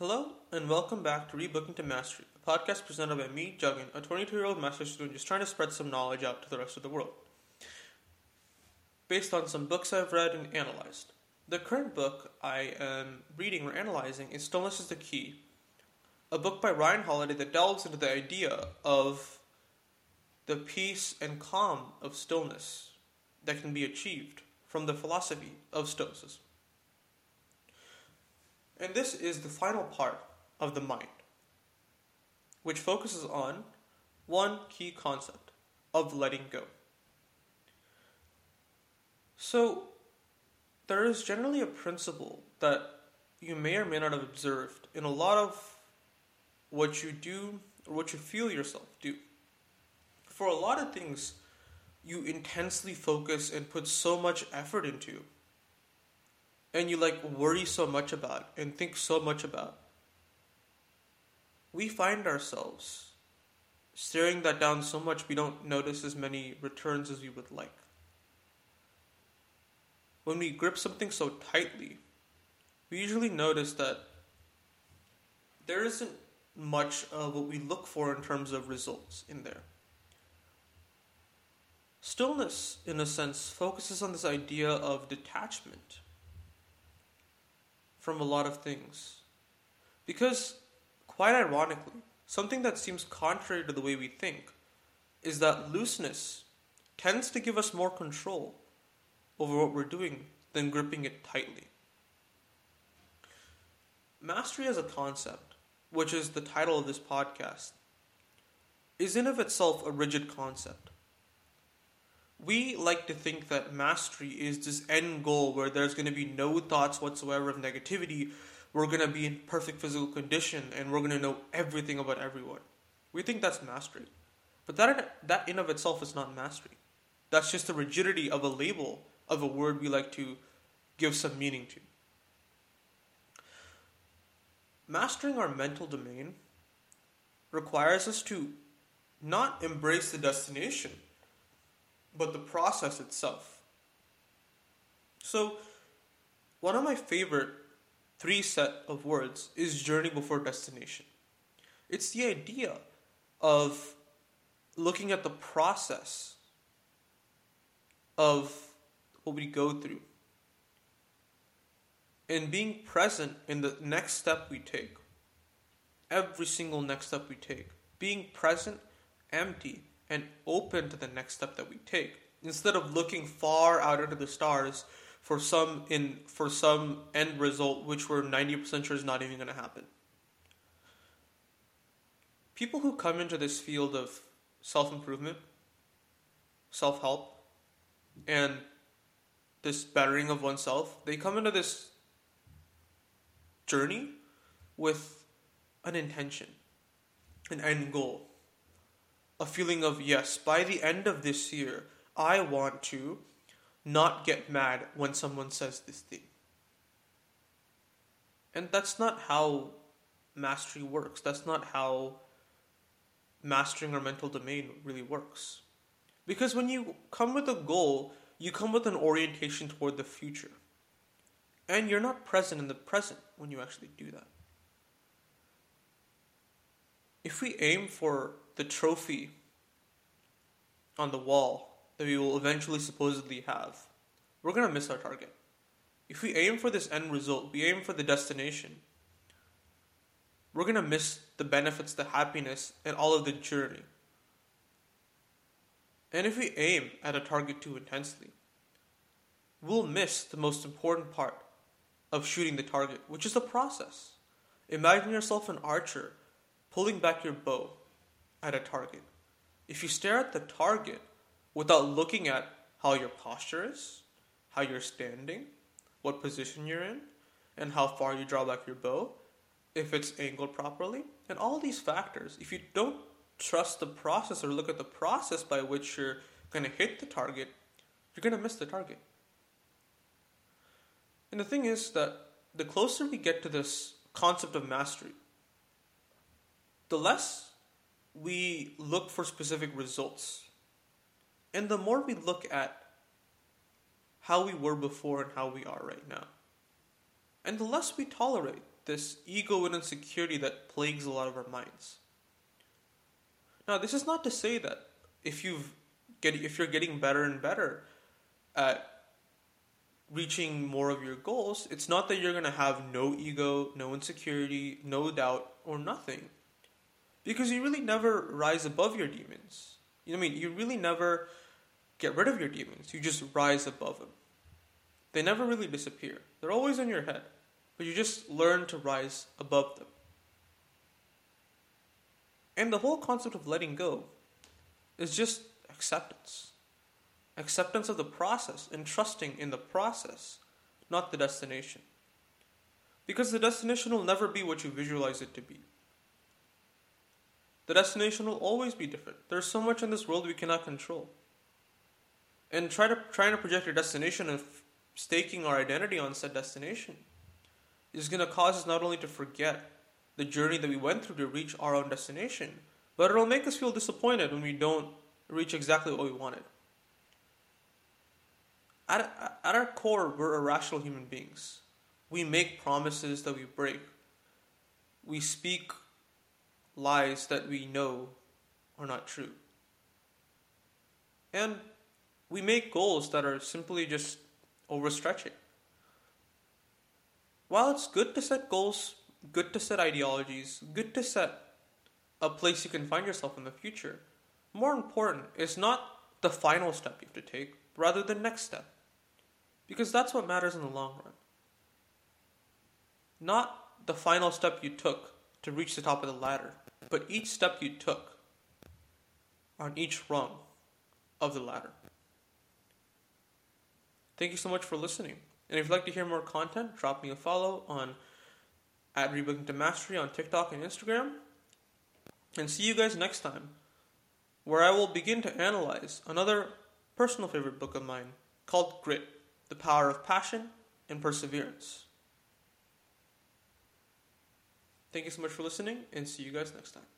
Hello, and welcome back to Rebooking to Mastery, a podcast presented by me, Juggin, a 22 year old master's student just trying to spread some knowledge out to the rest of the world. Based on some books I've read and analyzed. The current book I am reading or analyzing is Stillness is the Key, a book by Ryan Holiday that delves into the idea of the peace and calm of stillness that can be achieved from the philosophy of Stoicism. And this is the final part of the mind, which focuses on one key concept of letting go. So, there is generally a principle that you may or may not have observed in a lot of what you do or what you feel yourself do. For a lot of things, you intensely focus and put so much effort into and you like worry so much about and think so much about, we find ourselves staring that down so much we don't notice as many returns as we would like. When we grip something so tightly, we usually notice that there isn't much of what we look for in terms of results in there. Stillness, in a sense, focuses on this idea of detachment from a lot of things. Because, quite ironically, something that seems contrary to the way we think is that looseness tends to give us more control over what we're doing than gripping it tightly. Mastery as a concept, which is the title of this podcast, is in of itself a rigid concept we like to think that mastery is this end goal where there's going to be no thoughts whatsoever of negativity. We're going to be in perfect physical condition and we're going to know everything about everyone. We think that's mastery. But that, that in of itself is not mastery. That's just the rigidity of a label of a word we like to give some meaning to. Mastering our mental domain requires us to not embrace the destination but the process itself. So, one of my favorite three set of words is journey before destination. It's the idea of looking at the process of what we go through and being present in the next step we take. Every single next step we take. Being present, empty, and open to the next step that we take. Instead of looking far out into the stars for some in for some end result which we're 90% sure is not even going to happen. People who come into this field of self-improvement self-help and this bettering of oneself they come into this journey with an intention an end goal a feeling of yes, by the end of this year, I want to not get mad when someone says this thing. And that's not how mastery works. That's not how mastering our mental domain really works. Because when you come with a goal, you come with an orientation toward the future. And you're not present in the present when you actually do that. If we aim for the trophy on the wall that we will eventually supposedly have, we're going to miss our target. If we aim for this end result, we aim for the destination, we're going to miss the benefits, the happiness, and all of the journey. And if we aim at a target too intensely, we'll miss the most important part of shooting the target, which is the process. Imagine yourself an archer pulling back your bow at a target. If you stare at the target without looking at how your posture is, how you're standing, what position you're in, and how far you draw back your bow, if it's angled properly, and all these factors, if you don't trust the process or look at the process by which you're going to hit the target, you're going to miss the target. And the thing is that the closer we get to this concept of mastery, the less we look for specific results. And the more we look at how we were before and how we are right now, and the less we tolerate this ego and insecurity that plagues a lot of our minds. Now, this is not to say that if you've get if you're getting better and better at reaching more of your goals, it's not that you're going to have no ego, no insecurity, no doubt, or nothing. Because you really never rise above your demons. You know what I mean? You really never get rid of your demons. You just rise above them. They never really disappear. They're always in your head. But you just learn to rise above them. And the whole concept of letting go is just acceptance acceptance of the process and trusting in the process, not the destination. Because the destination will never be what you visualize it to be. The destination will always be different. There's so much in this world we cannot control. And try to trying to project your destination and f- staking our identity on said destination is going to cause us not only to forget the journey that we went through to reach our own destination, but it'll make us feel disappointed when we don't reach exactly what we wanted at, at our core, we're irrational human beings. We make promises that we break. We speak lies that we know are not true. And we make goals that are simply just overstretching. While it's good to set goals, good to set ideologies, good to set a place you can find yourself in the future, more important is not the final step you have to take, rather the next step. Because that's what matters in the long run. Not the final step you took to reach the top of the ladder, but each step you took on each rung of the ladder. Thank you so much for listening. And if you'd like to hear more content, drop me a follow on at Rebooking to Mastery on TikTok and Instagram. And see you guys next time, where I will begin to analyze another personal favorite book of mine called Grit the power of passion and perseverance. Thank you so much for listening, and see you guys next time.